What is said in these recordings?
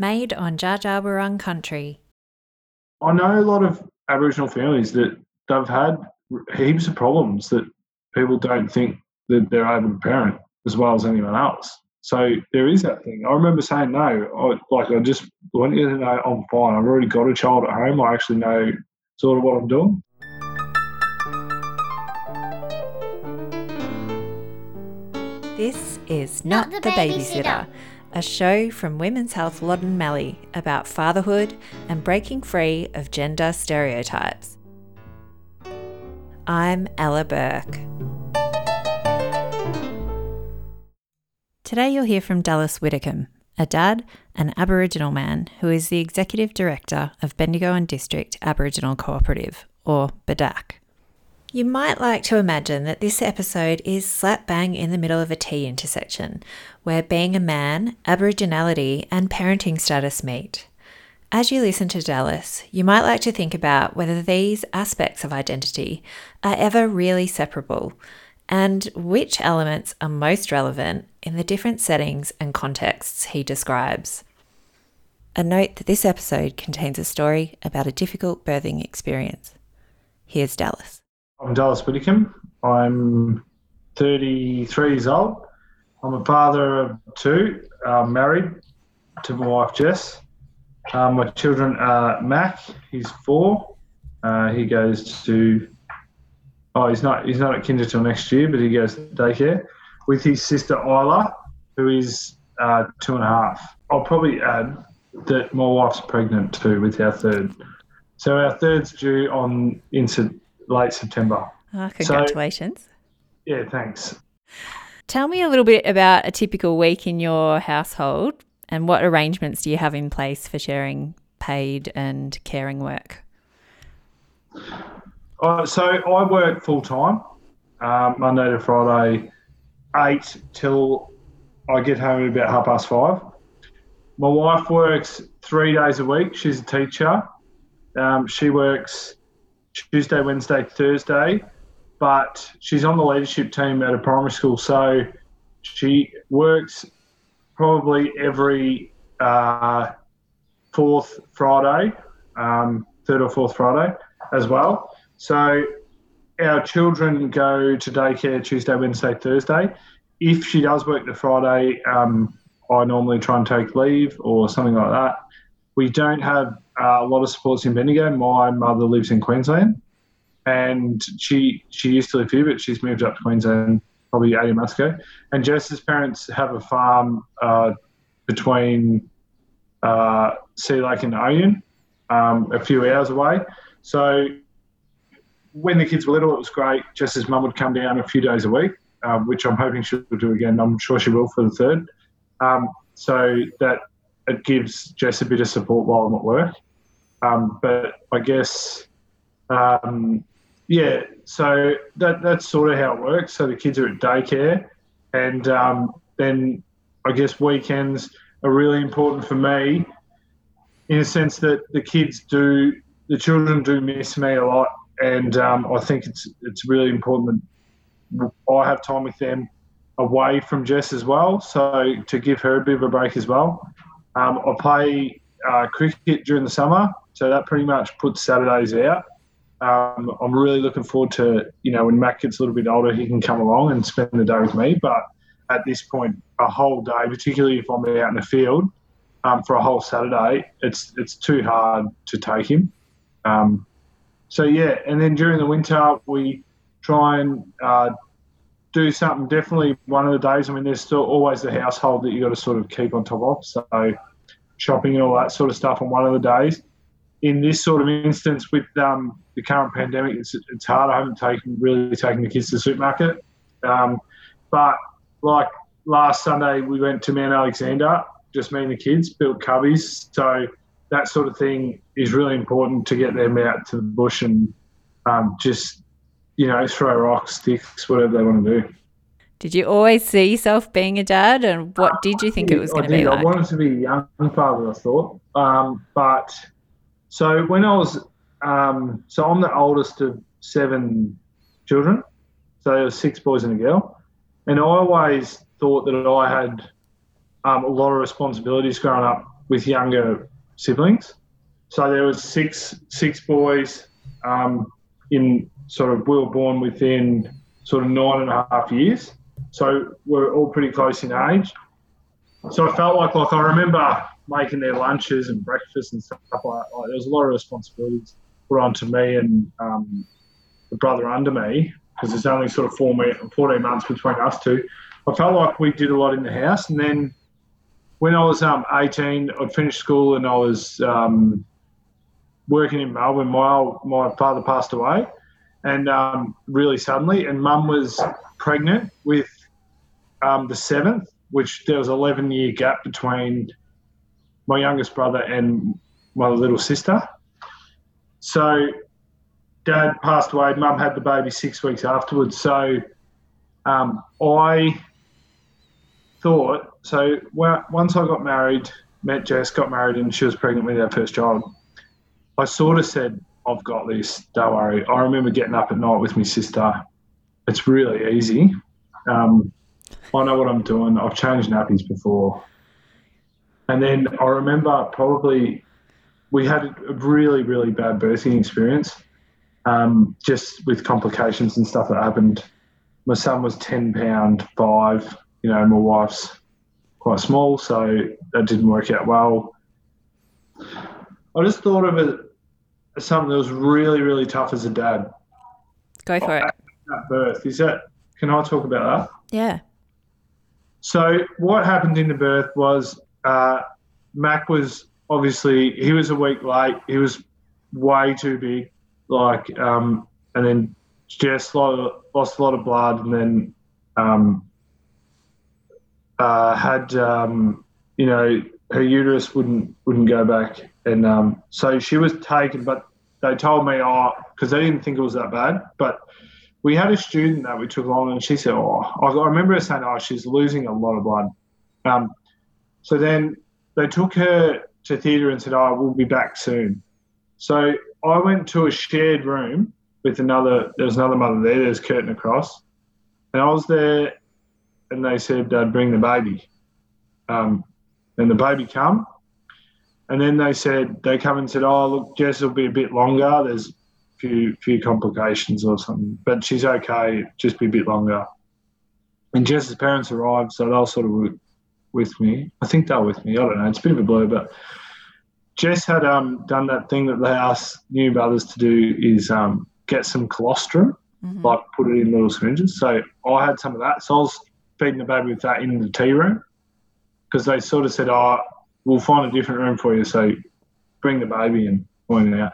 made on Dja Dja country. I know a lot of Aboriginal families that they've had heaps of problems that people don't think that they're able to parent as well as anyone else. So there is that thing. I remember saying no. I, like I just want you to know I'm fine. I've already got a child at home. I actually know sort of what I'm doing. This is Not, Not the, the babysitter. babysitter, a show from Women's Health Loddon Mallee about fatherhood and breaking free of gender stereotypes. I'm Ella Bourke. Today you'll hear from Dallas Widdicombe, a dad, an Aboriginal man who is the Executive Director of Bendigo and District Aboriginal Cooperative, or BADAC. You might like to imagine that this episode is slap bang in the middle of a T intersection, where being a man, Aboriginality, and parenting status meet. As you listen to Dallas, you might like to think about whether these aspects of identity are ever really separable and which elements are most relevant in the different settings and contexts he describes. A note that this episode contains a story about a difficult birthing experience. Here's Dallas. I'm Dallas Widdicombe. I'm 33 years old. I'm a father of two, I'm married to my wife Jess. Um, my children are Mac, he's four. Uh, he goes to Oh, he's not. He's not at kinder till next year, but he goes to daycare with his sister Isla, who is uh, two and a half. I'll probably add that my wife's pregnant too with our third. So our third's due on into late September. Oh, congratulations! So, yeah, thanks. Tell me a little bit about a typical week in your household, and what arrangements do you have in place for sharing paid and caring work? Uh, so I work full time, um, Monday to Friday, eight till I get home at about half past five. My wife works three days a week. She's a teacher. Um, she works Tuesday, Wednesday, Thursday, but she's on the leadership team at a primary school, so she works probably every uh, fourth Friday, um, third or fourth Friday as well. So our children go to daycare Tuesday, Wednesday, Thursday. If she does work the Friday, um, I normally try and take leave or something like that. We don't have uh, a lot of supports in Bendigo. My mother lives in Queensland, and she she used to live here, but she's moved up to Queensland probably 18 months ago. And Jess's parents have a farm uh, between uh, Sea Lake and Oyen, um, a few hours away. So when the kids were little, it was great. Jess's mum would come down a few days a week, um, which I'm hoping she'll do again. I'm sure she will for the third. Um, so that it gives Jess a bit of support while I'm at work. Um, but I guess, um, yeah, so that that's sort of how it works. So the kids are at daycare, and um, then I guess weekends are really important for me in a sense that the kids do, the children do miss me a lot and um, I think it's it's really important that I have time with them away from Jess as well. So to give her a bit of a break as well. Um, I play uh, cricket during the summer, so that pretty much puts Saturdays out. Um, I'm really looking forward to you know when Mac gets a little bit older, he can come along and spend the day with me. But at this point, a whole day, particularly if I'm out in the field um, for a whole Saturday, it's it's too hard to take him. Um, so yeah, and then during the winter we try and uh, do something. Definitely one of the days. I mean, there's still always the household that you got to sort of keep on top of. So shopping and all that sort of stuff on one of the days. In this sort of instance, with um, the current pandemic, it's, it's hard. I haven't taken really taken the kids to the supermarket, um, but like last Sunday, we went to Mount Alexander, just me and the kids, built cubbies. So that sort of thing is really important to get them out to the bush and um, just, you know, throw rocks, sticks, whatever they want to do. Did you always see yourself being a dad, and what did you think it was going to be like? I wanted to be a young father, I thought. Um, but so when I was, um, so I'm the oldest of seven children. So there were six boys and a girl, and I always thought that I had um, a lot of responsibilities growing up with younger siblings. So there was six six boys um, in sort of we were born within sort of nine and a half years. So we're all pretty close in age. So I felt like like I remember making their lunches and breakfast and stuff like. Like, there was a lot of responsibilities put onto me and um, the brother under me because there's only sort of four, me- 14 months between us two. I felt like we did a lot in the house. And then when I was um, 18, I'd finished school and I was um, working in Melbourne. My, my father passed away and um, really suddenly, and mum was pregnant with um, the seventh, which there was an 11 year gap between my youngest brother and my little sister. So dad passed away. Mum had the baby six weeks afterwards. So um, I thought so. Once I got married, met Jess, got married, and she was pregnant with our first child. I sort of said, "I've got this. Don't worry." I remember getting up at night with my sister. It's really easy. Um, I know what I'm doing. I've changed nappies before. And then I remember probably we had a really, really bad birthing experience, um, just with complications and stuff that happened. My son was 10 pound five, you know, my wife's quite small, so that didn't work out well. I just thought of it as something that was really, really tough as a dad. Go for it. At birth. Is that, can I talk about that? Yeah. So what happened in the birth was uh, Mac was obviously he was a week late. He was way too big, like, um, and then Jess lost a lot of blood, and then um, uh, had um, you know her uterus wouldn't wouldn't go back, and um, so she was taken. But they told me, oh, because they didn't think it was that bad, but we had a student that we took along, and she said, "Oh, I remember her saying, oh, she's losing a lot of blood." Um, so then they took her to theatre and said, "Oh, we'll be back soon." So I went to a shared room with another. There was another mother there. There's curtain across, and I was there, and they said, "Bring the baby." Um, and the baby come, and then they said they come and said, "Oh, look, Jess will be a bit longer. There's few few complications or something, but she's okay. Just be a bit longer. And Jess's parents arrived, so they'll sort of with me. I think they're with me. I don't know. It's a bit of a blur, but Jess had um, done that thing that they ask new mothers to do is um, get some colostrum, mm-hmm. like put it in little syringes. So I had some of that. So I was feeding the baby with that in the tea room because they sort of said, "Oh, we'll find a different room for you." So bring the baby and point it out.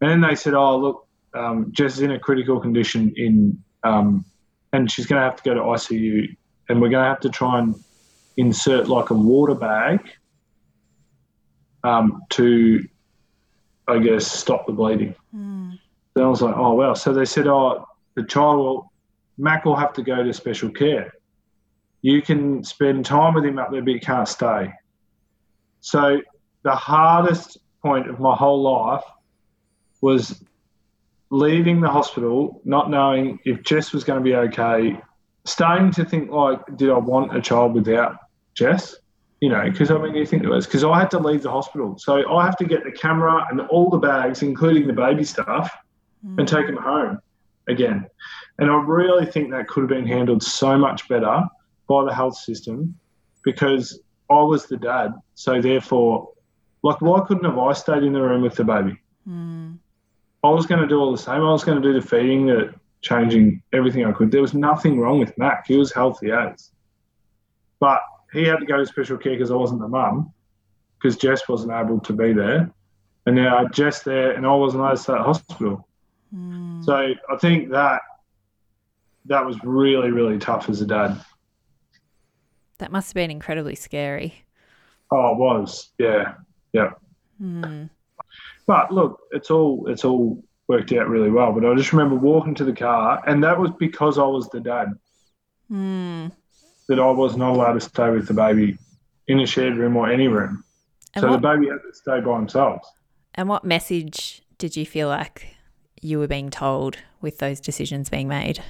And then they said, "Oh, look, um, Jess is in a critical condition in, um, and she's going to have to go to ICU, and we're going to have to try and insert like a water bag um, to, I guess, stop the bleeding." Mm. Then I was like, "Oh well." So they said, "Oh, the child will, Mac will have to go to special care. You can spend time with him up there, but you can't stay." So the hardest point of my whole life was leaving the hospital, not knowing if Jess was going to be okay, starting to think like, did I want a child without Jess? You know, because I mean, you think it was because I had to leave the hospital, so I have to get the camera and all the bags, including the baby stuff, mm. and take them home again. And I really think that could have been handled so much better by the health system because I was the dad. So therefore, like, why couldn't have I stayed in the room with the baby? Mm. I was going to do all the same. I was going to do the feeding, the changing, everything I could. There was nothing wrong with Mac. He was healthy as. But he had to go to special care because I wasn't the mum, because Jess wasn't able to be there. And now I Jess there, and I wasn't allowed to stay at hospital. Mm. So I think that that was really, really tough as a dad. That must have been incredibly scary. Oh, it was. Yeah. Yeah. Mm. But look, it's all it's all worked out really well. But I just remember walking to the car, and that was because I was the dad. Mm. That I was not allowed to stay with the baby in a shared room or any room. And so what, the baby had to stay by themselves. And what message did you feel like you were being told with those decisions being made?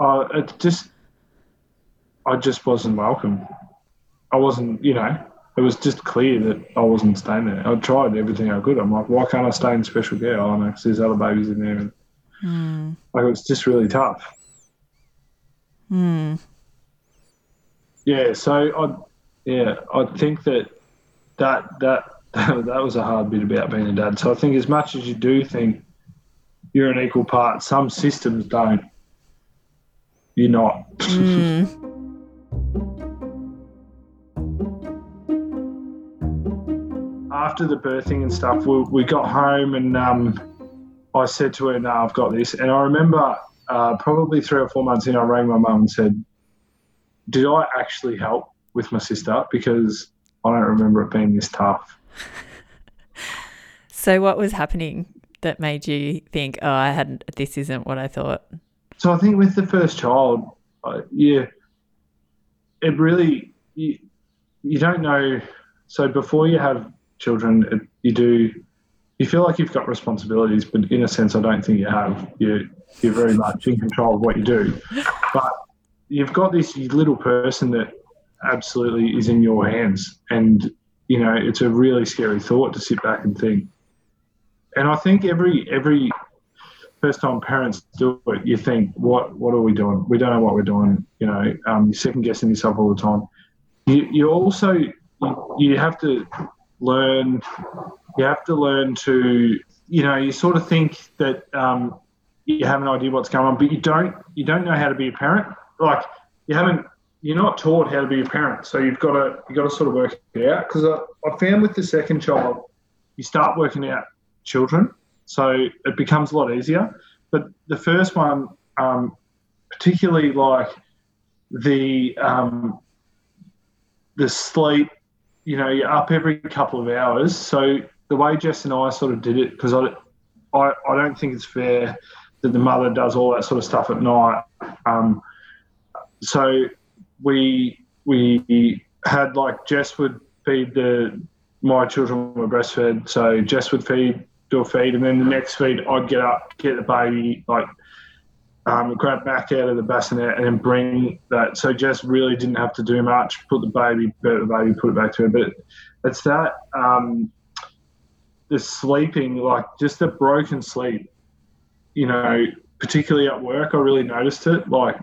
Uh, it just, I just wasn't welcome. I wasn't, you know, it was just clear that I wasn't staying there. I tried everything I could. I'm like, why can't I stay in special care? Oh no, because there's other babies in there, and mm. like it was just really tough. Hmm. Yeah, so I, yeah, I think that that that that was a hard bit about being a dad. So I think as much as you do think you're an equal part, some systems don't. You're not. Mm. After the birthing and stuff, we, we got home and um, I said to her, "No, I've got this." And I remember uh, probably three or four months in, I rang my mum and said, "Did I actually help with my sister? Because I don't remember it being this tough." so, what was happening that made you think, "Oh, I hadn't. This isn't what I thought"? So, I think with the first child, uh, yeah, it really you, you don't know. So, before you have children, it, you do you feel like you've got responsibilities, but in a sense, I don't think you have. You you're very much in control of what you do, but you've got this little person that absolutely is in your hands, and you know it's a really scary thought to sit back and think. And I think every every first time parents do it, you think, what what are we doing? We don't know what we're doing. You know, um, you're second guessing yourself all the time. You you also you, you have to learn you have to learn to you know you sort of think that um, you have an idea what's going on but you don't you don't know how to be a parent. Like you haven't you're not taught how to be a parent so you've got to you've got to sort of work it out. Because I, I found with the second child you start working out children so it becomes a lot easier. But the first one um, particularly like the um, the sleep you know, you're up every couple of hours. So the way Jess and I sort of did it, because I, I, I don't think it's fair that the mother does all that sort of stuff at night. Um, so we we had like Jess would feed the my children were breastfed, so Jess would feed do a feed, and then the next feed I'd get up, get the baby like um, grab back out of the bassinet and then bring that. So Jess really didn't have to do much. Put the baby, put the baby, put it back to her. But it's that um, the sleeping, like just the broken sleep. You know, particularly at work, I really noticed it. Like,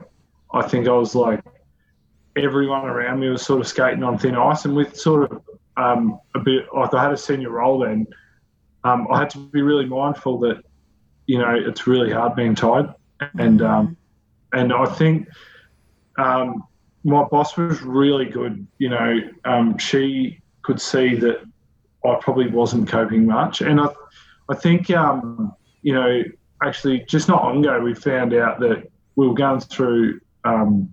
I think I was like everyone around me was sort of skating on thin ice, and with sort of um, a bit like I had a senior role then. Um, I had to be really mindful that you know it's really hard being tired and um, and I think um, my boss was really good. You know, um, she could see that I probably wasn't coping much, and I I think um, you know actually just not long ago we found out that we were going through. Um,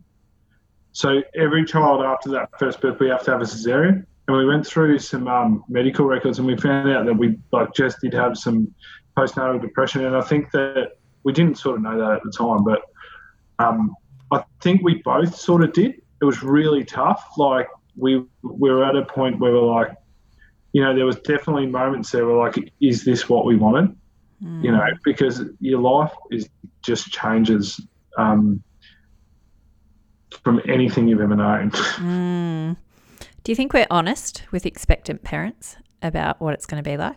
so every child after that first birth, we have to have a cesarean, and we went through some um, medical records, and we found out that we like just did have some postnatal depression, and I think that we didn't sort of know that at the time, but um, I think we both sort of did. It was really tough. Like we, we were at a point where we're like, you know, there was definitely moments there where we're like, is this what we wanted? Mm. You know, because your life is just changes um, from anything you've ever known. Mm. Do you think we're honest with expectant parents about what it's going to be like?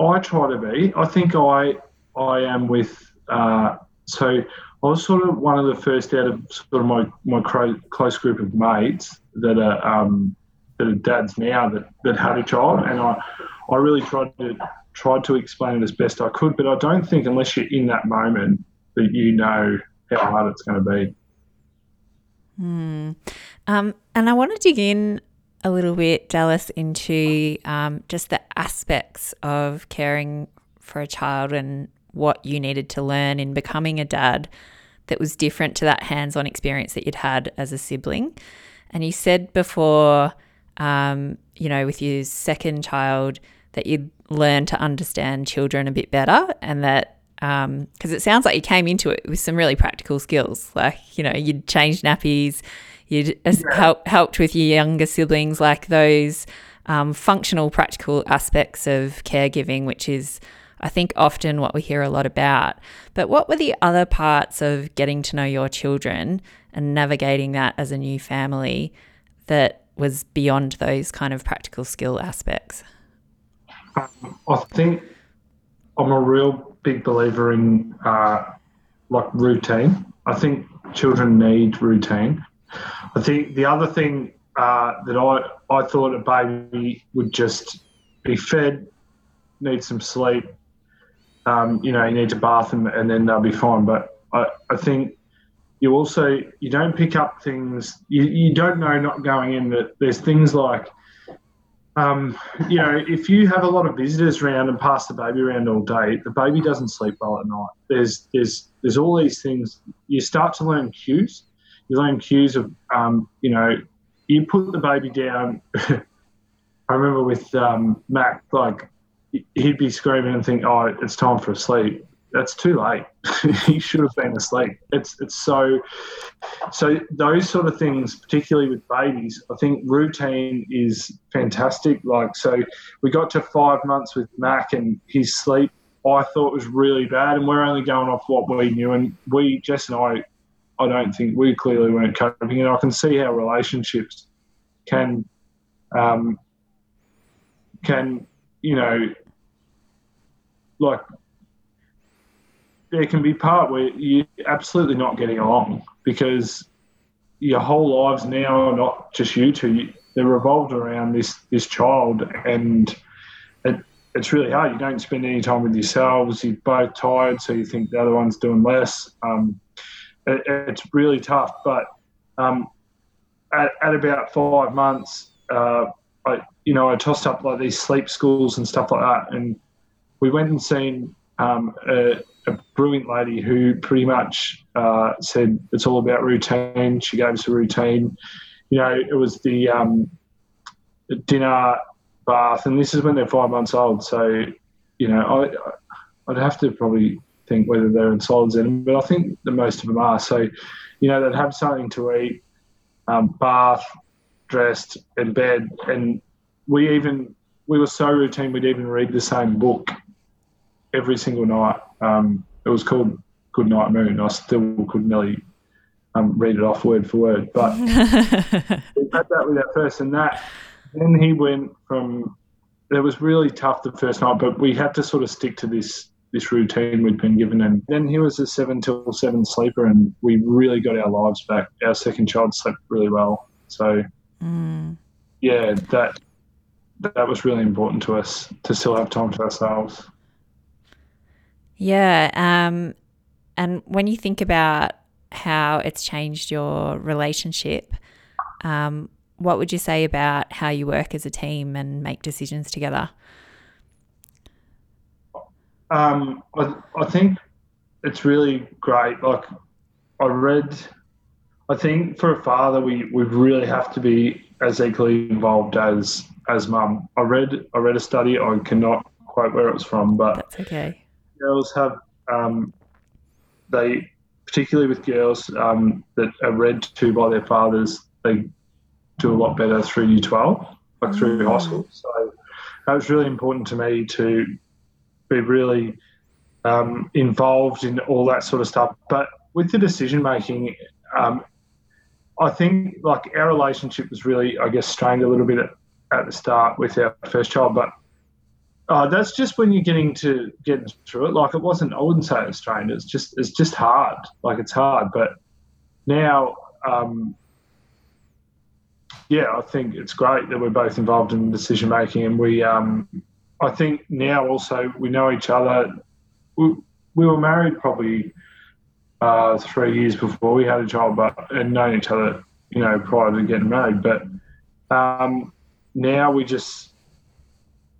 I try to be. I think I I am with. Uh, so I was sort of one of the first out of sort of my my close group of mates that are um, that are dads now that, that had a child, and I I really tried to tried to explain it as best I could. But I don't think unless you're in that moment that you know how hard it's going to be. Hmm. Um, and I want to dig in a little bit, Dallas, into um, just the aspects of caring for a child and what you needed to learn in becoming a dad that was different to that hands on experience that you'd had as a sibling. And you said before, um, you know, with your second child, that you'd learn to understand children a bit better and that because um, it sounds like you came into it with some really practical skills like you know you'd change nappies You'd yeah. help, helped with your younger siblings, like those um, functional, practical aspects of caregiving, which is, I think, often what we hear a lot about. But what were the other parts of getting to know your children and navigating that as a new family that was beyond those kind of practical skill aspects? Um, I think I'm a real big believer in uh, like routine. I think children need routine. I think the other thing uh, that I, I thought a baby would just be fed, need some sleep, um, you know, you need to bath them and then they'll be fine. But I, I think you also you don't pick up things you, you don't know not going in that there's things like um, you know if you have a lot of visitors around and pass the baby around all day the baby doesn't sleep well at night. There's there's there's all these things. You start to learn cues you learn cues of um, you know you put the baby down i remember with um, mac like he'd be screaming and think oh it's time for a sleep that's too late. he should have been asleep. It's it's so so those sort of things, particularly with babies, I think routine is fantastic. Like so, we got to five months with Mac and his sleep. I thought was really bad, and we're only going off what we knew. And we, Jess and I, I don't think we clearly weren't coping. And I can see how relationships can, um, can you know, like there can be part where you're absolutely not getting along because your whole lives now are not just you two. They're revolved around this this child, and it, it's really hard. You don't spend any time with yourselves. You're both tired, so you think the other one's doing less. Um, it, it's really tough. But um, at, at, about five months, uh, I you know I tossed up like these sleep schools and stuff like that, and we went and seen um, a, a brilliant lady who pretty much uh, said it's all about routine. She gave us a routine. You know, it was the um, dinner, bath, and this is when they're five months old. So, you know, I, I'd have to probably think whether they're in solids in them, but I think that most of them are. So, you know, they'd have something to eat, um, bath, dressed, in bed. And we even, we were so routine, we'd even read the same book every single night. Um, it was called Good Night Moon. I still could nearly um, read it off word for word, but we had that with our first, and that then he went from. It was really tough the first night, but we had to sort of stick to this this routine we'd been given, and then he was a seven till seven sleeper, and we really got our lives back. Our second child slept really well, so mm. yeah, that that was really important to us to still have time to ourselves. Yeah. Um, and when you think about how it's changed your relationship, um, what would you say about how you work as a team and make decisions together? Um, I, I think it's really great. Like I read, I think for a father, we, we really have to be as equally involved as as mum. I read I read a study. I cannot quote where it was from, but that's okay girls have um, they particularly with girls um, that are read to by their fathers, they do a lot better through year 12, like through mm. high school. So that was really important to me to be really um, involved in all that sort of stuff. But with the decision making, um, I think like our relationship was really, I guess, strained a little bit at, at the start with our first child, but Oh, that's just when you're getting to getting through it. Like it wasn't. I wouldn't say it's strained. It's just it's just hard. Like it's hard. But now, um, yeah, I think it's great that we're both involved in decision making, and we. Um, I think now also we know each other. We, we were married probably uh, three years before we had a child, but and known each other, you know, prior to getting married. But um, now we just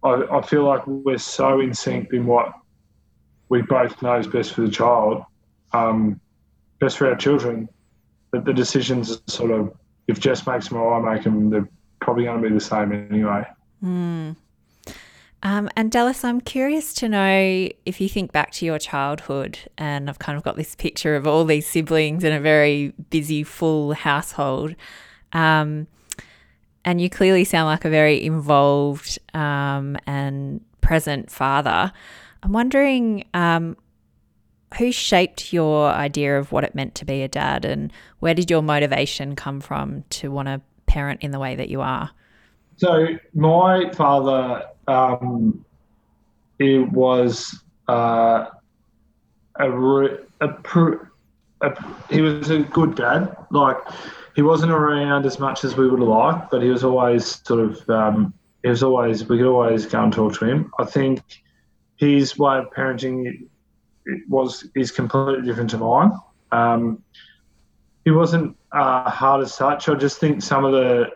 I, I feel like we're so in sync in what we both know is best for the child, um, best for our children, that the decisions are sort of, if Jess makes them or I make them, they're probably going to be the same anyway. Mm. Um, and Dallas, I'm curious to know if you think back to your childhood, and I've kind of got this picture of all these siblings in a very busy, full household. Um, and you clearly sound like a very involved um, and present father. I'm wondering um, who shaped your idea of what it meant to be a dad, and where did your motivation come from to want to parent in the way that you are? So my father, um, it was uh, a, a, a, he was a good dad. Like he wasn't around as much as we would liked, but he was always sort of um, he was always we could always go and talk to him. I think his way of parenting was is completely different to mine. Um, he wasn't uh, hard as such. I just think some of the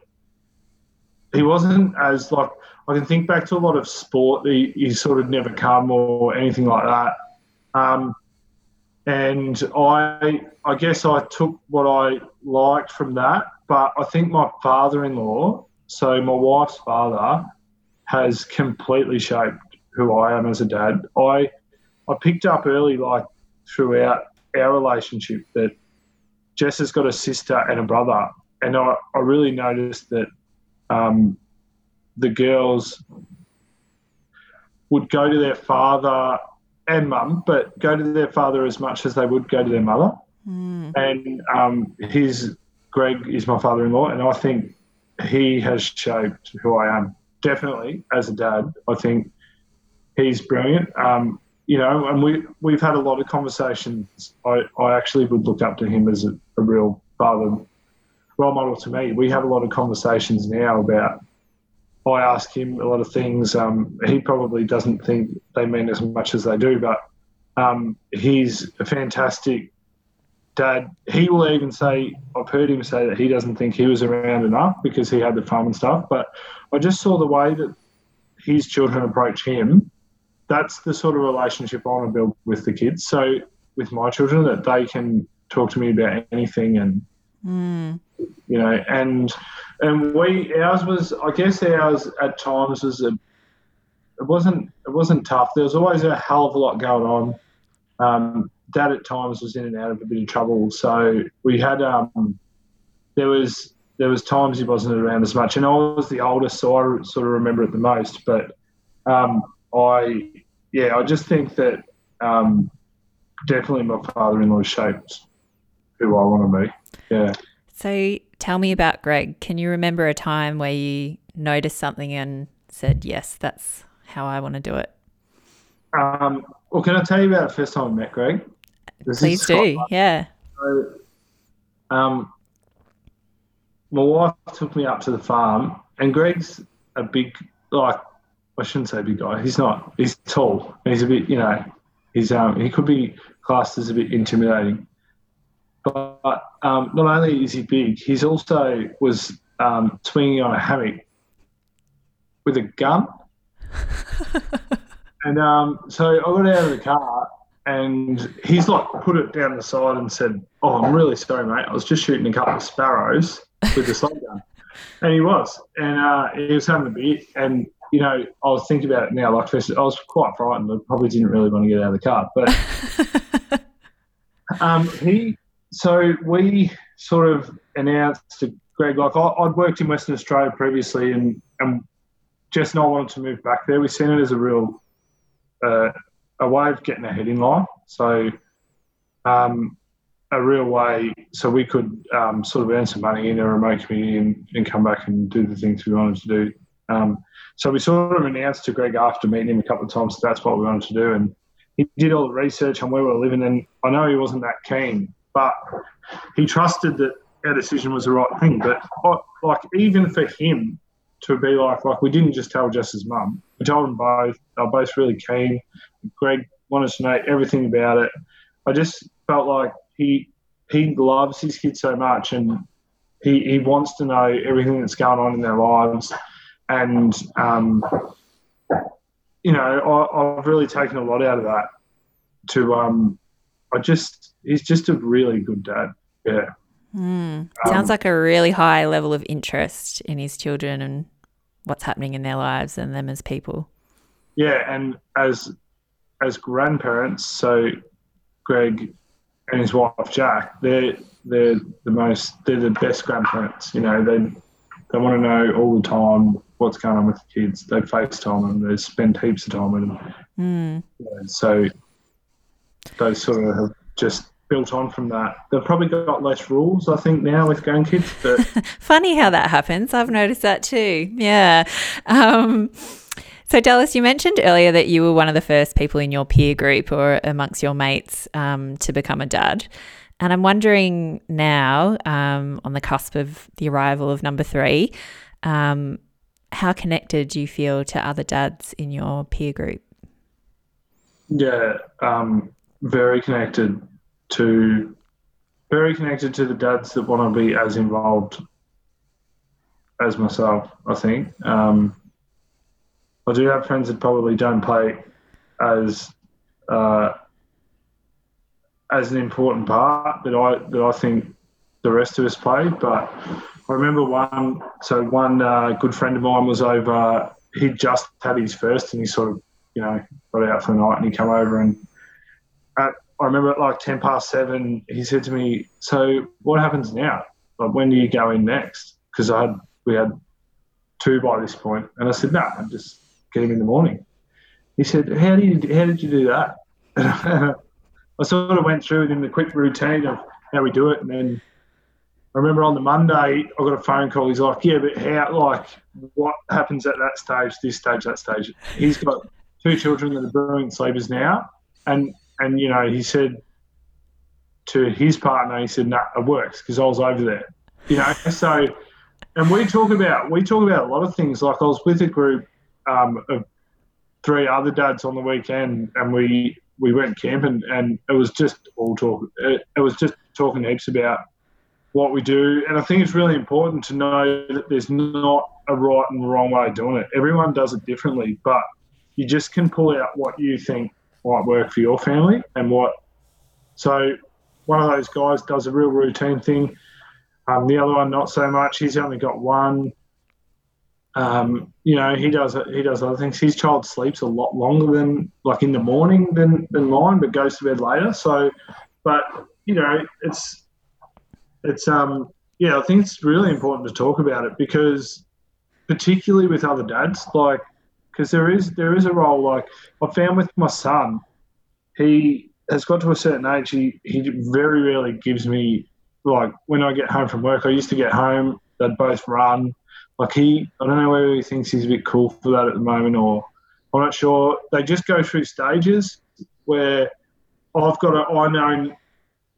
he wasn't as like I can think back to a lot of sport. He, he sort of never come or anything like that. Um, and I I guess I took what I liked from that, but I think my father-in-law, so my wife's father, has completely shaped who I am as a dad. I I picked up early, like throughout our relationship, that Jess has got a sister and a brother, and I, I really noticed that um, the girls would go to their father and mum, but go to their father as much as they would go to their mother. Mm. And um, his Greg is my father-in-law, and I think he has shaped who I am. Definitely, as a dad, I think he's brilliant. Um, you know, and we we've had a lot of conversations. I, I actually would look up to him as a, a real father role model to me. We have a lot of conversations now about. I ask him a lot of things. Um, he probably doesn't think they mean as much as they do, but um, he's a fantastic dad. He will even say, I've heard him say that he doesn't think he was around enough because he had the farm and stuff. But I just saw the way that his children approach him. That's the sort of relationship I want to build with the kids. So with my children, that they can talk to me about anything and Mm. You know, and and we ours was I guess ours at times was a it wasn't it wasn't tough. There was always a hell of a lot going on. Um, Dad at times was in and out of a bit of trouble, so we had um, there was there was times he wasn't around as much, and I was the oldest, so I sort of remember it the most. But um, I yeah, I just think that um, definitely my father-in-law shaped who I want to be. Yeah. So tell me about Greg. Can you remember a time where you noticed something and said, yes, that's how I want to do it? Um, well, can I tell you about the first time I met Greg? This Please do. Yeah. So, um, my wife took me up to the farm, and Greg's a big, like, I shouldn't say big guy. He's not. He's tall. He's a bit, you know, he's um, he could be classed as a bit intimidating. But um, not only is he big, he's also was um, swinging on a hammock with a gun. and um, so I got out of the car and he's like put it down the side and said, "Oh, I'm really sorry, mate. I was just shooting a couple of sparrows with the slug gun." And he was, and uh, he was having a beer. And you know, I was thinking about it now. Like, first, I was quite frightened. I probably didn't really want to get out of the car, but um, he so we sort of announced to Greg, like I, would worked in Western Australia previously, and and and I wanted to move back there. We seen it as a real uh, a way of getting ahead in life. So um, a real way so we could um, sort of earn some money in a remote community and, and come back and do the things we wanted to do. Um, so we sort of announced to Greg after meeting him a couple of times that that's what we wanted to do, and he did all the research on where we were living. And I know he wasn't that keen, but he trusted that our decision was the right thing. But like even for him to be like like we didn't just tell Jess's mum. We told them both. They were both really keen. Greg wanted to know everything about it. I just felt like he he loves his kids so much and he, he wants to know everything that's going on in their lives. And um, you know, I, have really taken a lot out of that. To um, I just he's just a really good dad. Yeah. Mm. Sounds um, like a really high level of interest in his children and what's happening in their lives and them as people. Yeah, and as as grandparents, so Greg and his wife Jack, they're they're the most they're the best grandparents. You know, they they want to know all the time what's going on with the kids. They FaceTime them. They spend heaps of time with them. Mm. Yeah, so those sort of have just built on from that. They've probably got less rules, I think, now with grandkids. But funny how that happens. I've noticed that too. Yeah. Um, so, Dallas, you mentioned earlier that you were one of the first people in your peer group or amongst your mates um, to become a dad. And I'm wondering now, um, on the cusp of the arrival of number three, um, how connected do you feel to other dads in your peer group? Yeah, um, very connected to very connected to the dads that want to be as involved as myself. I think um, I do have friends that probably don't play as uh, as an important part that I that I think the rest of us play. But I remember one. So one uh, good friend of mine was over. He just had his first, and he sort of you know got out for the night, and he come over and. I remember at like ten past seven, he said to me, "So what happens now? Like when do you go in next?" Because I had we had two by this point, and I said, "No, nah, just get him in the morning." He said, "How do you how did you do that?" I sort of went through with him the quick routine of how we do it, and then I remember on the Monday I got a phone call. He's like, "Yeah, but how? Like, what happens at that stage? This stage? That stage?" He's got two children that are brilliant sleepers now, and and you know, he said to his partner, he said, "No, nah, it works because I was over there." You know, so and we talk about we talk about a lot of things. Like I was with a group um, of three other dads on the weekend, and we we went camping, and it was just all talk. It, it was just talking heaps about what we do, and I think it's really important to know that there's not a right and wrong way of doing it. Everyone does it differently, but you just can pull out what you think might work for your family and what. So one of those guys does a real routine thing. Um, the other one not so much. He's only got one. Um, you know, he does he does other things. His child sleeps a lot longer than like in the morning than than mine, but goes to bed later. So, but you know, it's it's um yeah, I think it's really important to talk about it because particularly with other dads, like because there is there is a role like I found with my son, he has got to a certain age. He he very rarely gives me like when I get home from work. I used to get home, they'd both run. Like he, I don't know whether he thinks he's a bit cool for that at the moment, or I'm not sure. They just go through stages where I've got to. I know,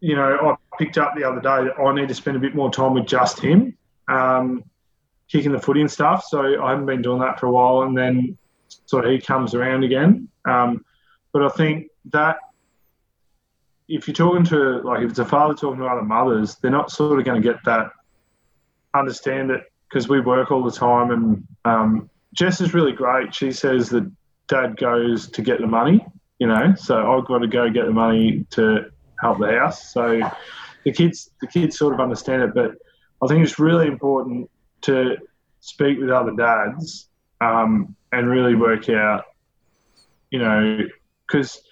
you know, I picked up the other day that I need to spend a bit more time with just him, um, kicking the footy and stuff. So I haven't been doing that for a while, and then of he comes around again. Um, but I think that if you're talking to like if it's a father talking to other mothers, they're not sort of going to get that understand it because we work all the time. And um, Jess is really great. She says that dad goes to get the money, you know, so I've got to go get the money to help the house. So the kids the kids sort of understand it, but I think it's really important to speak with other dads um, and really work out, you know, because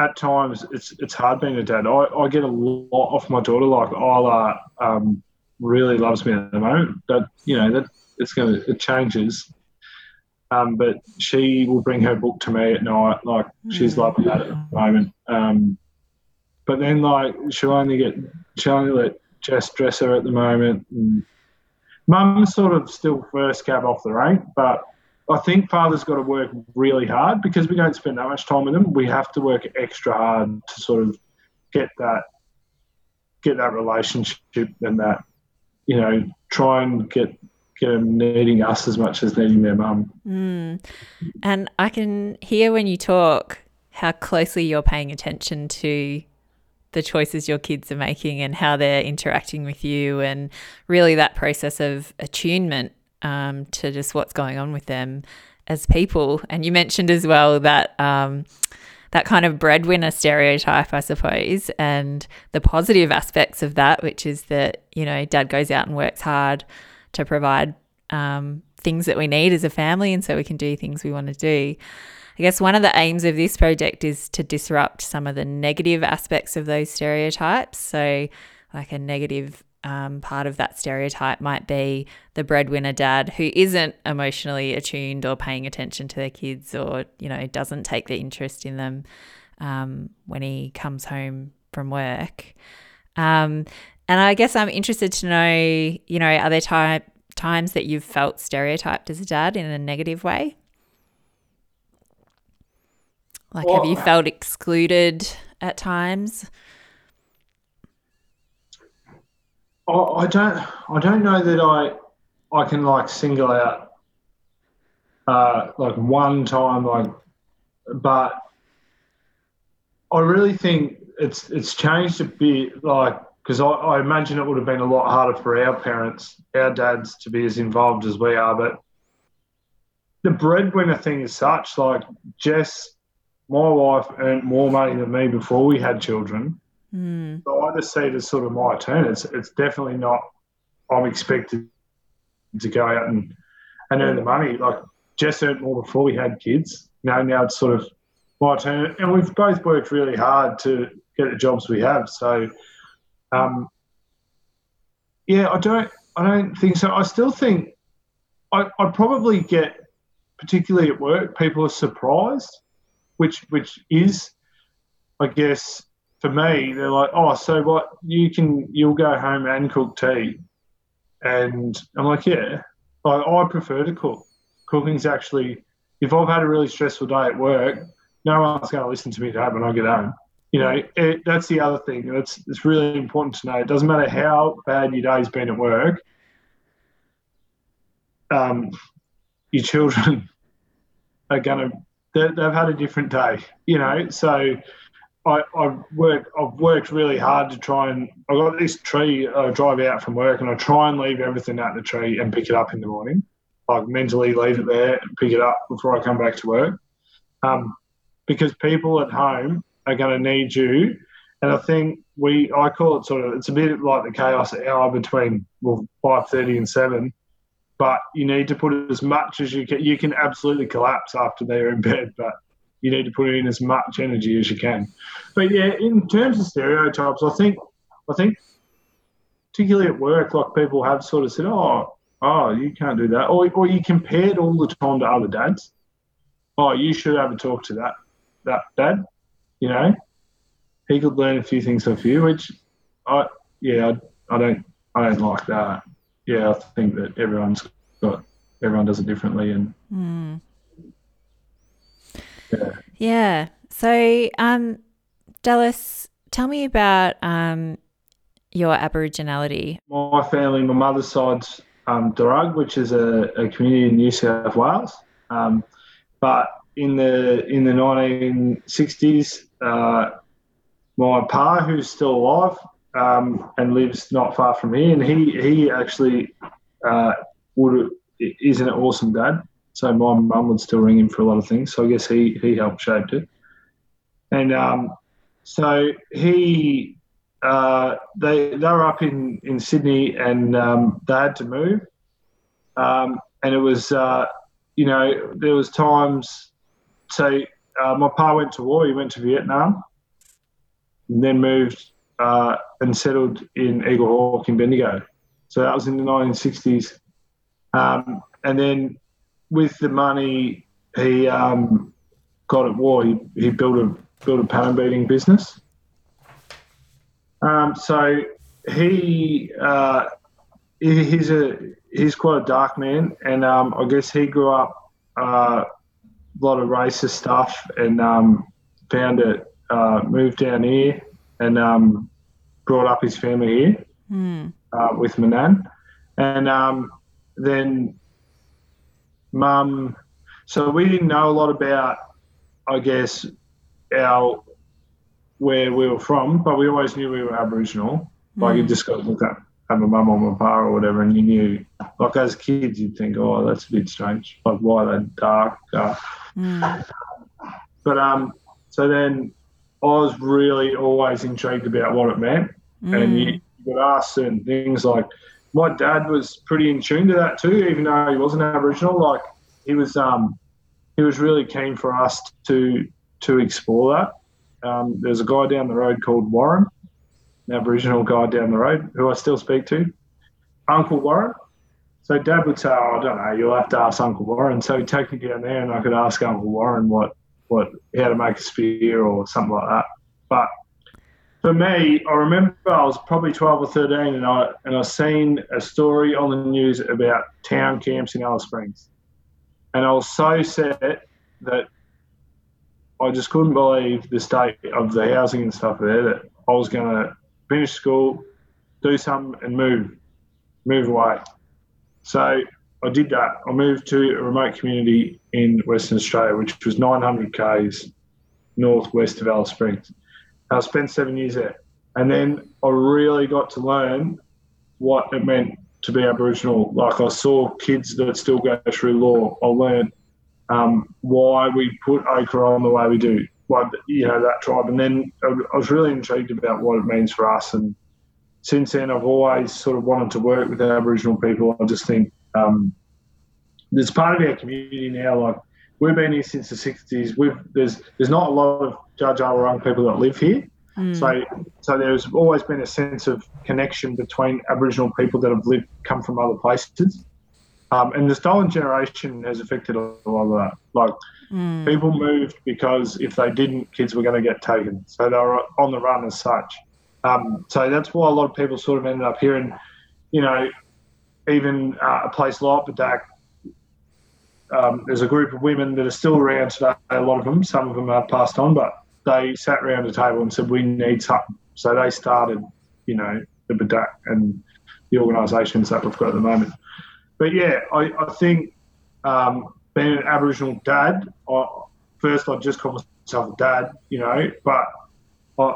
at times it's it's hard being a dad. I, I get a lot off my daughter. Like Isla um, really loves me at the moment. That you know that it's gonna it changes. Um, but she will bring her book to me at night. Like she's mm. loving that at the moment. Um, but then like she'll only get she'll only let Jess dress her at the moment. And Mum's sort of still first cab off the rank, but I think father's got to work really hard because we don't spend that much time with them. We have to work extra hard to sort of get that get that relationship and that you know try and get get them needing us as much as needing their mum. Mm. And I can hear when you talk how closely you're paying attention to the choices your kids are making and how they're interacting with you and really that process of attunement um, to just what's going on with them as people. And you mentioned as well that um, that kind of breadwinner stereotype, I suppose, and the positive aspects of that, which is that you know dad goes out and works hard to provide um, things that we need as a family, and so we can do things we want to do. I guess one of the aims of this project is to disrupt some of the negative aspects of those stereotypes. So, like a negative um, part of that stereotype might be the breadwinner dad who isn't emotionally attuned or paying attention to their kids or, you know, doesn't take the interest in them um, when he comes home from work. Um, and I guess I'm interested to know, you know, are there ty- times that you've felt stereotyped as a dad in a negative way? Like, well, have you felt excluded at times? I don't. I don't know that I. I can like single out, uh, like one time, like, but I really think it's it's changed a bit, like because I, I, imagine it would have been a lot harder for our parents, our dads, to be as involved as we are. But the breadwinner thing is such, like Jess, my wife earned more money than me before we had children. Mm. So I just see it as sort of my turn. It's it's definitely not. I'm expected to go out and and earn the money. Like Jess earned more before we had kids. Now now it's sort of my turn, and we've both worked really hard to get the jobs we have. So um, yeah, I don't. I don't think so. I still think I, I probably get, particularly at work, people are surprised, which which is, I guess, for me, they're like, oh, so what? You can you'll go home and cook tea, and I'm like, yeah, I, I prefer to cook. Cooking's actually, if I've had a really stressful day at work, no one's going to listen to me that when I get home you know, it, that's the other thing. It's, it's really important to know. It doesn't matter how bad your day's been at work, um, your children are going to, they've had a different day, you know. So I, I've, worked, I've worked really hard to try and, I got this tree, I drive out from work and I try and leave everything out in the tree and pick it up in the morning. Like mentally leave it there and pick it up before I come back to work. Um, because people at home are going to need you. And I think we, I call it sort of, it's a bit like the chaos hour between well five thirty and seven, but you need to put as much as you can. You can absolutely collapse after they're in bed, but you need to put in as much energy as you can. But yeah, in terms of stereotypes, I think, I think, particularly at work, like people have sort of said, oh, oh, you can't do that, or or you compared all the time to other dads. Oh, you should have a talk to that that dad you know, he could learn a few things off you, which I, yeah, I, I don't, I don't like that. Yeah, I think that everyone's got, everyone does it differently, and mm. Yeah, yeah. So, um, Dallas, tell me about um your Aboriginality. My family, my mother's side's um, Darug, which is a, a community in New South Wales, um, but in the in the 1960s, uh, my pa, who's still alive um, and lives not far from here, and he he actually uh, would is an awesome dad. So my mum would still ring him for a lot of things. So I guess he he helped shape it. And um, so he uh, they they were up in in Sydney and um, they had to move. Um, and it was uh, you know there was times so uh, my pa went to war. He went to Vietnam, and then moved uh, and settled in Eaglehawk in Bendigo. So that was in the 1960s. Um, and then with the money he um, got at war, he, he built a built a panel beating business. Um, so he uh, he's a he's quite a dark man, and um, I guess he grew up uh, a lot of racist stuff and um, found it, uh, moved down here and um, brought up his family here mm. uh, with Manan. And um, then mum, so we didn't know a lot about, I guess, our where we were from, but we always knew we were Aboriginal. Mm. Like you hmm. just got to look at have a mum or a pa or whatever, and you knew, like as kids, you'd think, oh, that's a bit strange. Like, why they're dark? Uh, mm. But um, so then I was really always intrigued about what it meant, mm. and you, you would ask certain things. Like, my dad was pretty in tune to that too, even though he wasn't Aboriginal. Like, he was um, he was really keen for us to to explore that. Um, there's a guy down the road called Warren an Aboriginal guy down the road who I still speak to, Uncle Warren. So Dad would say, oh, I don't know, you'll have to ask Uncle Warren. So he'd take me down there and I could ask Uncle Warren what, what how to make a spear or something like that. But for me, I remember I was probably 12 or 13 and I, and I seen a story on the news about town camps in Alice Springs. And I was so sad that I just couldn't believe the state of the housing and stuff there that I was going to finish school, do something and move, move away. So I did that. I moved to a remote community in Western Australia, which was 900 k's northwest of Alice Springs. I spent seven years there, and then I really got to learn what it meant to be Aboriginal. Like I saw kids that still go through law. I learned um, why we put ochre on the way we do, why you know that tribe, and then I was really intrigued about what it means for us. And since then, I've always sort of wanted to work with Aboriginal people. I just think um, there's part of our community now. Like we've been here since the '60s. We've there's there's not a lot of Wurrung people that live here. Mm. So, so there's always been a sense of connection between Aboriginal people that have lived, come from other places. Um, and the stolen generation has affected a lot of that. Like, mm. people moved because if they didn't, kids were going to get taken. So they were on the run as such. Um, so that's why a lot of people sort of ended up here. And, you know, even uh, a place like BDAC, um, there's a group of women that are still around today. A lot of them, some of them have passed on, but they sat around a table and said, "We need something." So they started, you know, the BDAC and the organisations that we've got at the moment. But yeah, I, I think um, being an Aboriginal dad, I, first I just call myself a dad, you know, but I,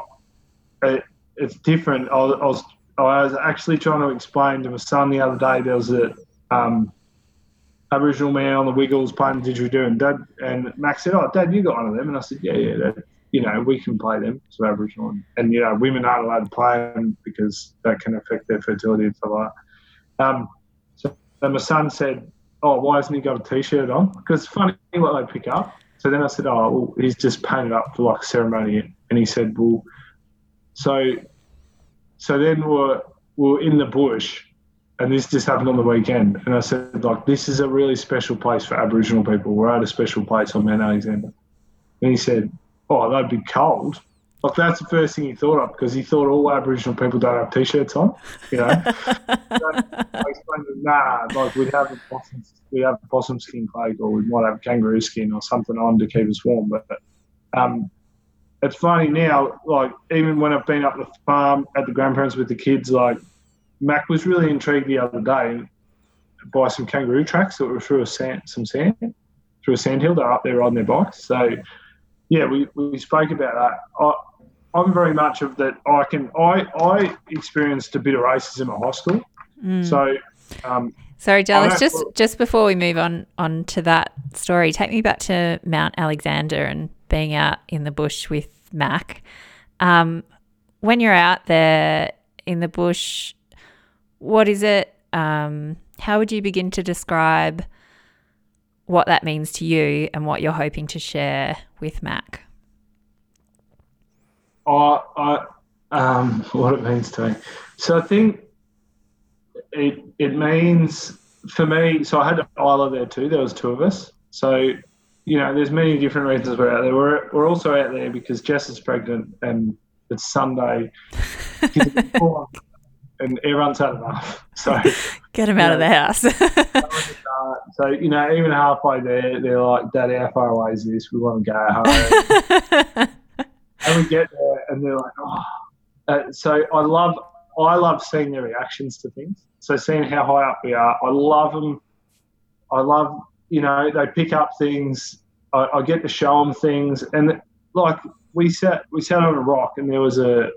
it, it's different. I, I, was I was actually trying to explain to my son the other day. There was a um, Aboriginal man on the Wiggles playing didgeridoo, and Dad and Mac said, "Oh, Dad, you got one of them," and I said, "Yeah, yeah, Dad you know, we can play them as Aboriginal, and, and, you know, women aren't allowed to play them because that can affect their fertility and stuff like that. Um, so my son said, "Oh, why hasn't he got a t-shirt on?" Because funny what they pick up. So then I said, "Oh, well, he's just painted up for like ceremony," and he said, "Well, so, so then we're we're in the bush." And this just happened on the weekend. And I said, like, this is a really special place for Aboriginal people. We're at a special place on Mount Alexander. And he said, oh, they'd be cold. Like that's the first thing he thought of because he thought all Aboriginal people don't have t-shirts on. You know, so I explained to him, nah, like we'd have a possum, we have a possum skin cloak, or we might have kangaroo skin or something on to keep us warm. But um, it's funny now, like even when I've been up the farm at the grandparents with the kids, like Mac was really intrigued the other day by some kangaroo tracks that were through a sand, some sand, through a sandhill. They're up there riding their bikes. So yeah, we, we spoke about that. I, I'm very much of that. I can I I experienced a bit of racism at high school, mm. so. Um, Sorry, Dallas. Just just before we move on on to that story, take me back to Mount Alexander and being out in the bush with Mac. Um, when you're out there in the bush, what is it? Um, how would you begin to describe what that means to you and what you're hoping to share with Mac. Oh, I, um, what it means to me. So I think it it means for me. So I had Isla there too. There was two of us. So you know, there's many different reasons we're out there. We're we're also out there because Jess is pregnant and it's Sunday. and everyone's had enough. So get him out know, of the house. so you know, even halfway there, they're like, "Daddy, how far away is this? We want to go home." and we get there, and they're like, "Oh." Uh, so I love, I love seeing their reactions to things. So seeing how high up we are, I love them. I love, you know, they pick up things. I, I get to show them things, and like we sat, we sat on a rock, and there was a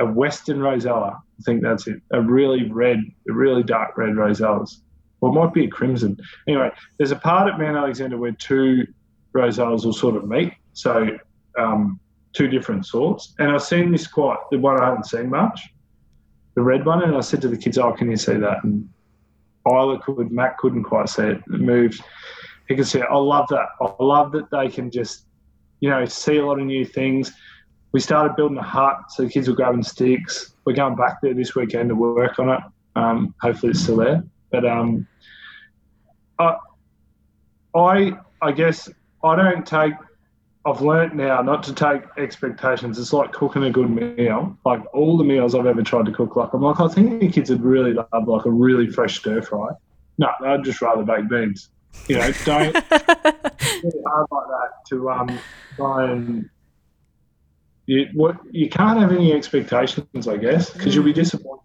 a Western Rosella. I think that's it. A really red, a really dark red Rosellas. Or it might be a crimson. Anyway, there's a part at Mount Alexander where two Rosellas will sort of meet. So um, two different sorts. And I've seen this quite, the one I haven't seen much, the red one. And I said to the kids, oh, can you see that? And Isla could, Mac couldn't quite see it. It moved. He could see it. I love that. I love that they can just, you know, see a lot of new things we started building a hut, so the kids were grabbing sticks. We're going back there this weekend to work on it. Um, hopefully, it's still there. But um, I, I, I guess I don't take. I've learnt now not to take expectations. It's like cooking a good meal. Like all the meals I've ever tried to cook, like I'm like, I think the kids would really love like a really fresh stir fry. No, I'd just rather bake beans. You know, don't really hard like that to um try and you what you can't have any expectations, I guess, because you'll be disappointed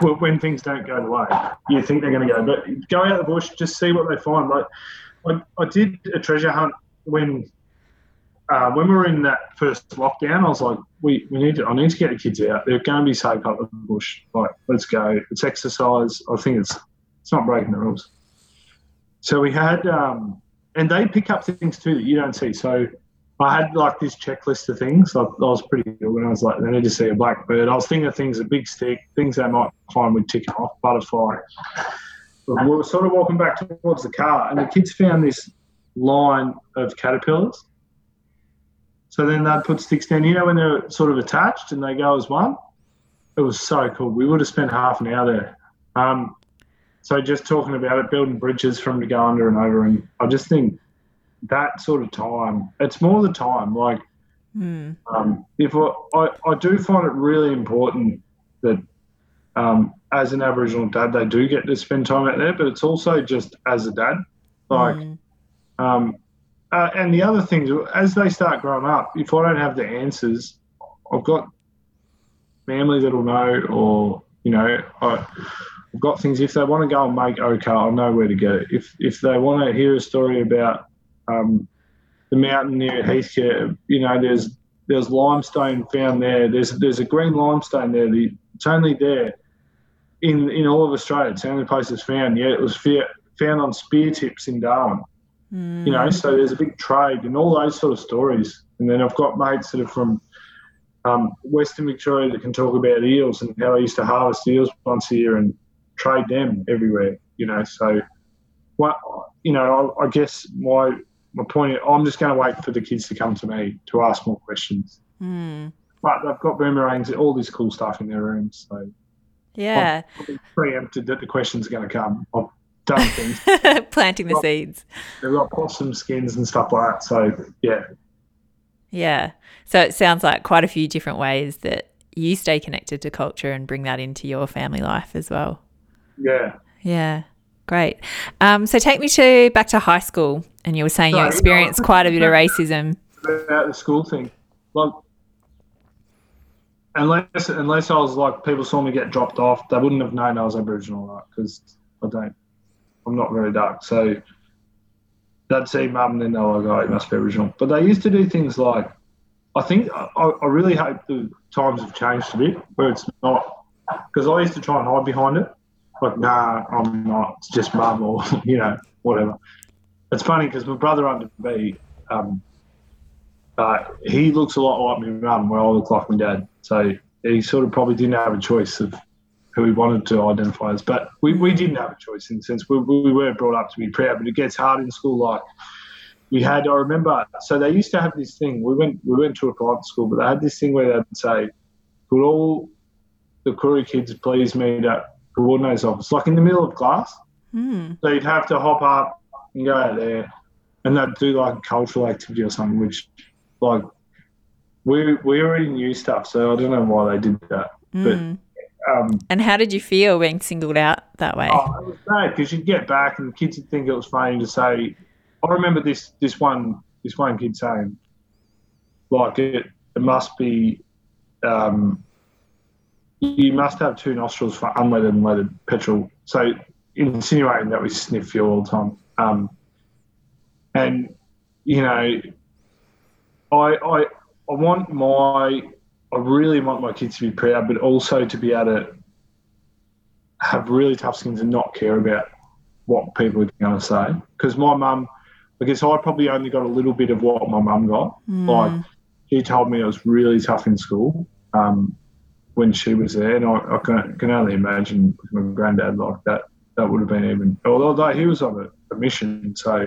when things don't go the way you think they're going to go. But go out of the bush, just see what they find. Like I, I did a treasure hunt when uh, when we were in that first lockdown. I was like, we, we need to I need to get the kids out. They're going to be safe up in the bush. Like let's go. It's exercise. I think it's it's not breaking the rules. So we had um, and they pick up things too that you don't see. So I had like this checklist of things. I, I was pretty good when I was like, they need to see a blackbird. I was thinking of things, a big stick, things they might find would tick off, butterfly. But we were sort of walking back towards the car, and the kids found this line of caterpillars. So then they'd put sticks down. You know when they're sort of attached and they go as one? It was so cool. We would have spent half an hour there. Um, so just talking about it, building bridges from to go under and over, and I just think that sort of time. It's more the time. Like, mm. um, if I, I, I, do find it really important that um, as an Aboriginal dad, they do get to spend time out there, but it's also just as a dad. Like, mm. um, uh, and the other things, as they start growing up, if I don't have the answers, I've got family that'll know, or, you know, I, I've got things. If they want to go and make OK, I know where to go. If if they want to hear a story about um, the mountain near Heathcote, you know, there's there's limestone found there. There's there's a green limestone there. The, it's only there in in all of Australia. It's the only place it's found. Yeah, it was found on spear tips in Darwin. Mm. You know, so there's a big trade and all those sort of stories. And then I've got mates that are from um, Western Victoria that can talk about eels and how I used to harvest eels once a year and trade them everywhere. You know, so what you know, I, I guess my my point, I'm just going to wait for the kids to come to me to ask more questions. Mm. But they've got boomerangs, all this cool stuff in their rooms. So yeah, I've preempted that the questions are going to come. I've done things, planting the got, seeds. They've got possum skins and stuff like that. So yeah, yeah. So it sounds like quite a few different ways that you stay connected to culture and bring that into your family life as well. Yeah. Yeah. Great. Um, so take me to back to high school, and you were saying you experienced no, quite a bit of racism. About the school thing, like unless unless I was like people saw me get dropped off, they wouldn't have known I was Aboriginal, right? Because I don't, I'm not very dark, so they'd see mum and then they're like, "Oh, he must be Aboriginal." But they used to do things like, I think I, I really hope the times have changed a bit, where it's not because I used to try and hide behind it like, nah, I'm not. It's just mum or, you know, whatever. It's funny because my brother under me, um, uh, he looks a lot like my mum, where I look like my dad. So he sort of probably didn't have a choice of who he wanted to identify as. But we, we didn't have a choice in the sense we, we were brought up to be proud, but it gets hard in school. Like we had, I remember, so they used to have this thing. We went we went to a private school, but they had this thing where they'd say, "Could all the Koori kids please meet at coordinator's office, like in the middle of class. Mm. So you'd have to hop up go out there, and they'd do like a cultural activity or something, which like we we already knew stuff, so I don't know why they did that. Mm. But um, and how did you feel being singled out that way? Oh, it was bad because you'd get back and the kids would think it was funny to say. I remember this this one this one kid saying, like it it must be um, you must have two nostrils for unleaded and leaded petrol. So insinuating that we sniff fuel all the time. Um, and you know, I I I want my I really want my kids to be proud, but also to be able to have really tough skins and not care about what people are going to say. Because my mum, I guess I probably only got a little bit of what my mum got. Mm. Like she told me it was really tough in school. Um, when she was there, and I, I can, can, only imagine with my granddad like that. That would have been even, although he was on a, a mission, so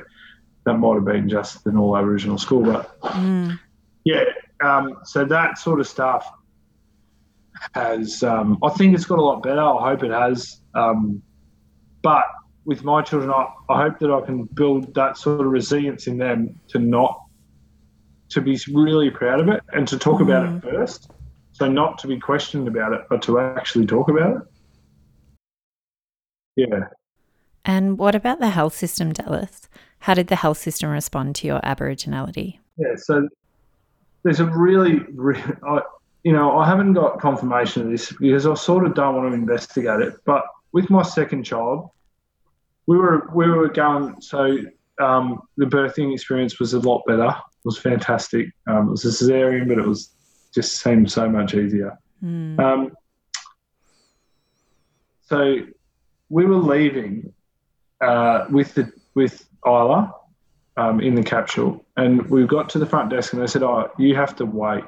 that might have been just an all Aboriginal school. But mm. yeah, um, so that sort of stuff has, um, I think it's got a lot better. I hope it has. Um, but with my children, I, I hope that I can build that sort of resilience in them to not to be really proud of it and to talk mm. about it first. So not to be questioned about it, but to actually talk about it. Yeah. And what about the health system, Dallas? How did the health system respond to your Aboriginality? Yeah, so there's a really, really I, you know, I haven't got confirmation of this because I sort of don't want to investigate it. But with my second child, we were we were going. So um, the birthing experience was a lot better. It was fantastic. Um, it was a cesarean, but it was just seemed so much easier. Mm. Um, so we were leaving uh, with the with Isla um, in the capsule, and we got to the front desk, and they said, "Oh, you have to wait.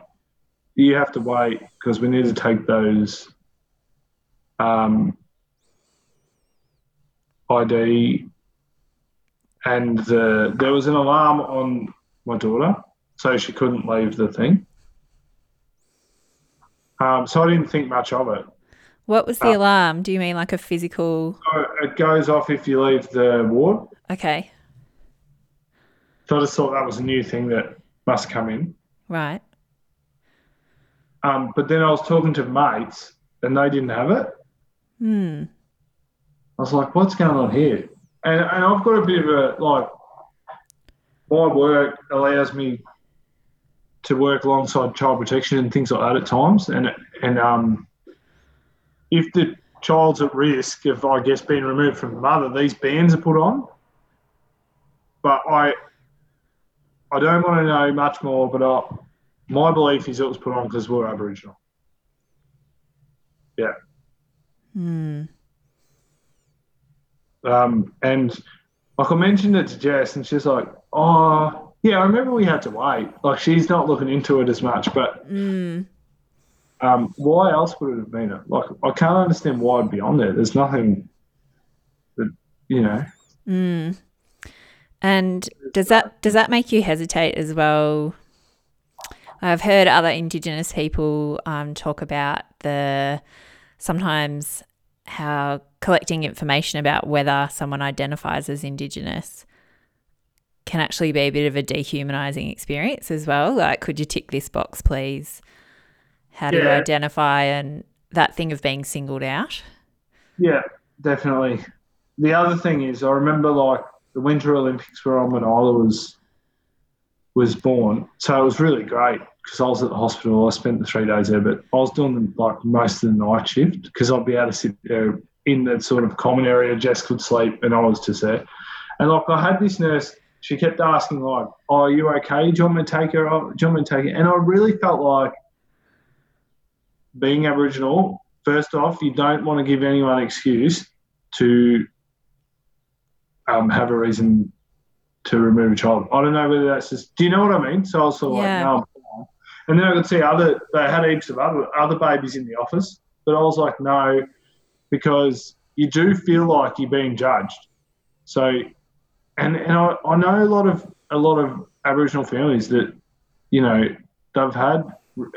You have to wait because we need to take those um, ID." And the, there was an alarm on my daughter, so she couldn't leave the thing. Um, so I didn't think much of it. What was the uh, alarm? Do you mean like a physical? So it goes off if you leave the ward. Okay. So I just thought that was a new thing that must come in. Right. Um, but then I was talking to mates and they didn't have it. Hmm. I was like, what's going on here? And, and I've got a bit of a, like, my work allows me to work alongside child protection and things like that at times. And, and, um, if the child's at risk of, I guess, being removed from the mother, these bands are put on. But I, I don't want to know much more. But I, my belief is it was put on because we're Aboriginal. Yeah. Hmm. Um, and like I mentioned it to Jess, and she's like, "Oh, yeah, I remember we had to wait. Like she's not looking into it as much, but." Mm um, why else would it have been? Like, I can't understand why it'd be on there. There's nothing that, you know. Mm. And does that does that make you hesitate as well? I've heard other Indigenous people um, talk about the sometimes how collecting information about whether someone identifies as Indigenous can actually be a bit of a dehumanizing experience as well. Like, could you tick this box, please? How do yeah. you identify and that thing of being singled out? Yeah, definitely. The other thing is, I remember like the Winter Olympics were on when Isla was was born, so it was really great because I was at the hospital. I spent the three days there, but I was doing like most of the night shift because I'd be able to sit there in that sort of common area. Jess could sleep, and I was just there. And like I had this nurse, she kept asking like, "Oh, are you okay? Do you want me to take her? Do you want me to take her?" And I really felt like being Aboriginal, first off, you don't want to give anyone an excuse to um, have a reason to remove a child. I don't know whether that's just. Do you know what I mean? So I was sort of yeah. like, no. And then I could see other. They had heaps of other other babies in the office, but I was like, no, because you do feel like you're being judged. So, and and I, I know a lot of a lot of Aboriginal families that, you know, they've had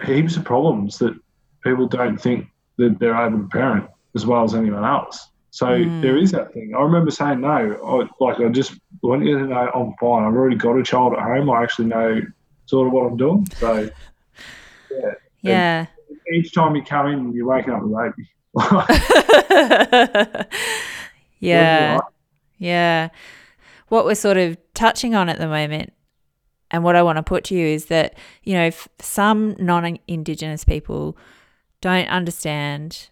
heaps of problems that people don't think that they're able to parent as well as anyone else. So mm. there is that thing. I remember saying no. I, like I just want you to know I'm fine. I've already got a child at home. I actually know sort of what I'm doing. So yeah. Yeah. And each time you come in, you're waking up a baby. yeah. Yeah. What we're sort of touching on at the moment and what I want to put to you is that, you know, some non Indigenous people don't understand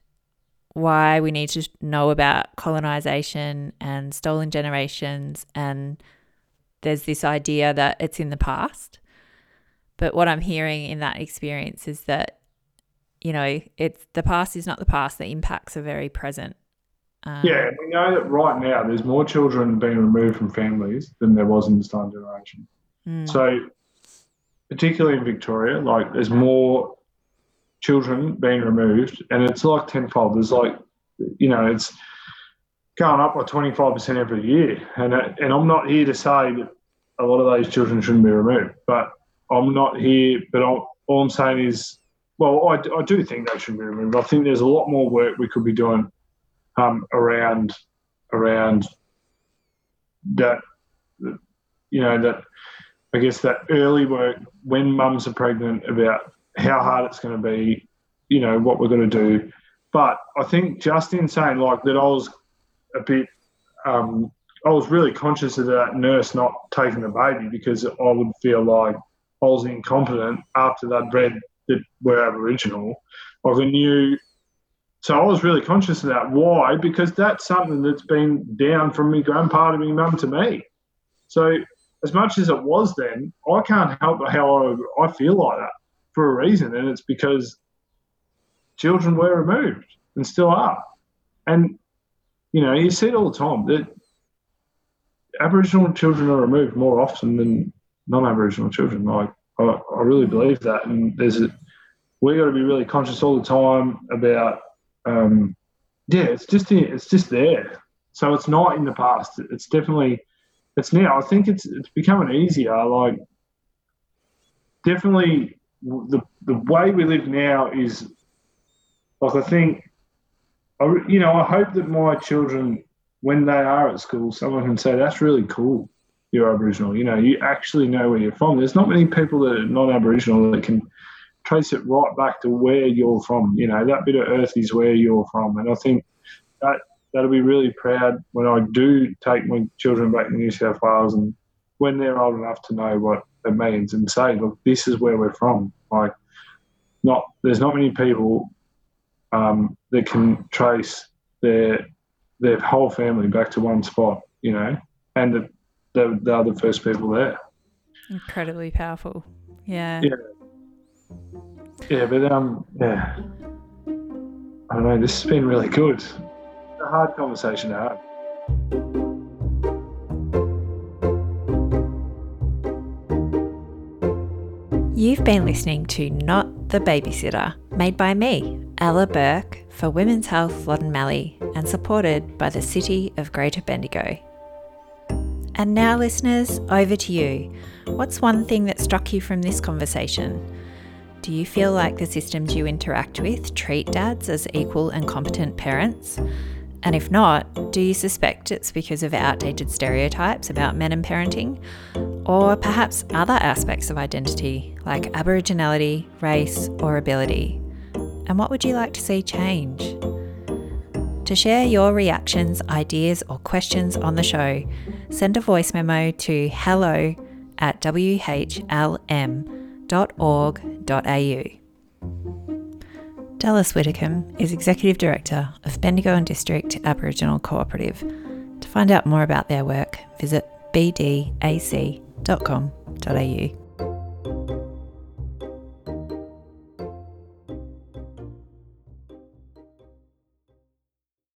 why we need to know about colonization and stolen generations and there's this idea that it's in the past. But what i'm hearing in that experience is that you know it's the past is not the past the impacts are very present. Um, yeah we know that right now there's more children being removed from families than there was in the stolen generation. Mm. so particularly in victoria like there's more children being removed, and it's like tenfold. There's like, you know, it's going up by 25% every year. And, and I'm not here to say that a lot of those children shouldn't be removed, but I'm not here, but I'm, all I'm saying is, well, I, I do think they should be removed. I think there's a lot more work we could be doing um, around around that, you know, that I guess that early work when mums are pregnant about how hard it's going to be, you know, what we're going to do. But I think just in saying like that, I was a bit, um, I was really conscious of that nurse not taking the baby because I would feel like I was incompetent after they'd read that we're Aboriginal. Like I knew, so I was really conscious of that. Why? Because that's something that's been down from my grandpa to my mum to me. So as much as it was then, I can't help how I, I feel like that for a reason, and it's because children were removed and still are. And you know, you see it all the time that Aboriginal children are removed more often than non-Aboriginal children. Like I, I really believe that, and there's a, we got to be really conscious all the time about. Um, yeah, it's just it's just there. So it's not in the past. It's definitely it's now. I think it's it's becoming easier. Like definitely the the way we live now is like I think I, you know I hope that my children when they are at school someone can say that's really cool you're Aboriginal. You know you actually know where you're from. There's not many people that are non Aboriginal that can trace it right back to where you're from. You know that bit of earth is where you're from. And I think that that'll be really proud when I do take my children back to New South Wales and when they're old enough to know what means and say, look, this is where we're from. Like, not there's not many people um, that can trace their their whole family back to one spot, you know, and that they're, they're the first people there. Incredibly powerful. Yeah. Yeah. Yeah, but um, yeah. I don't know. This has been really good a hard conversation to have. You've been listening to Not the Babysitter, made by me, Ella Bourke, for Women's Health Loddon Mallee, and supported by the City of Greater Bendigo. And now, listeners, over to you. What's one thing that struck you from this conversation? Do you feel like the systems you interact with treat dads as equal and competent parents? And if not, do you suspect it's because of outdated stereotypes about men and parenting? Or perhaps other aspects of identity, like Aboriginality, race, or ability? And what would you like to see change? To share your reactions, ideas, or questions on the show, send a voice memo to hello at whlm.org.au. Dallas Widdicombe is Executive Director of Bendigo and District Aboriginal Cooperative. To find out more about their work, visit bdac.com.au.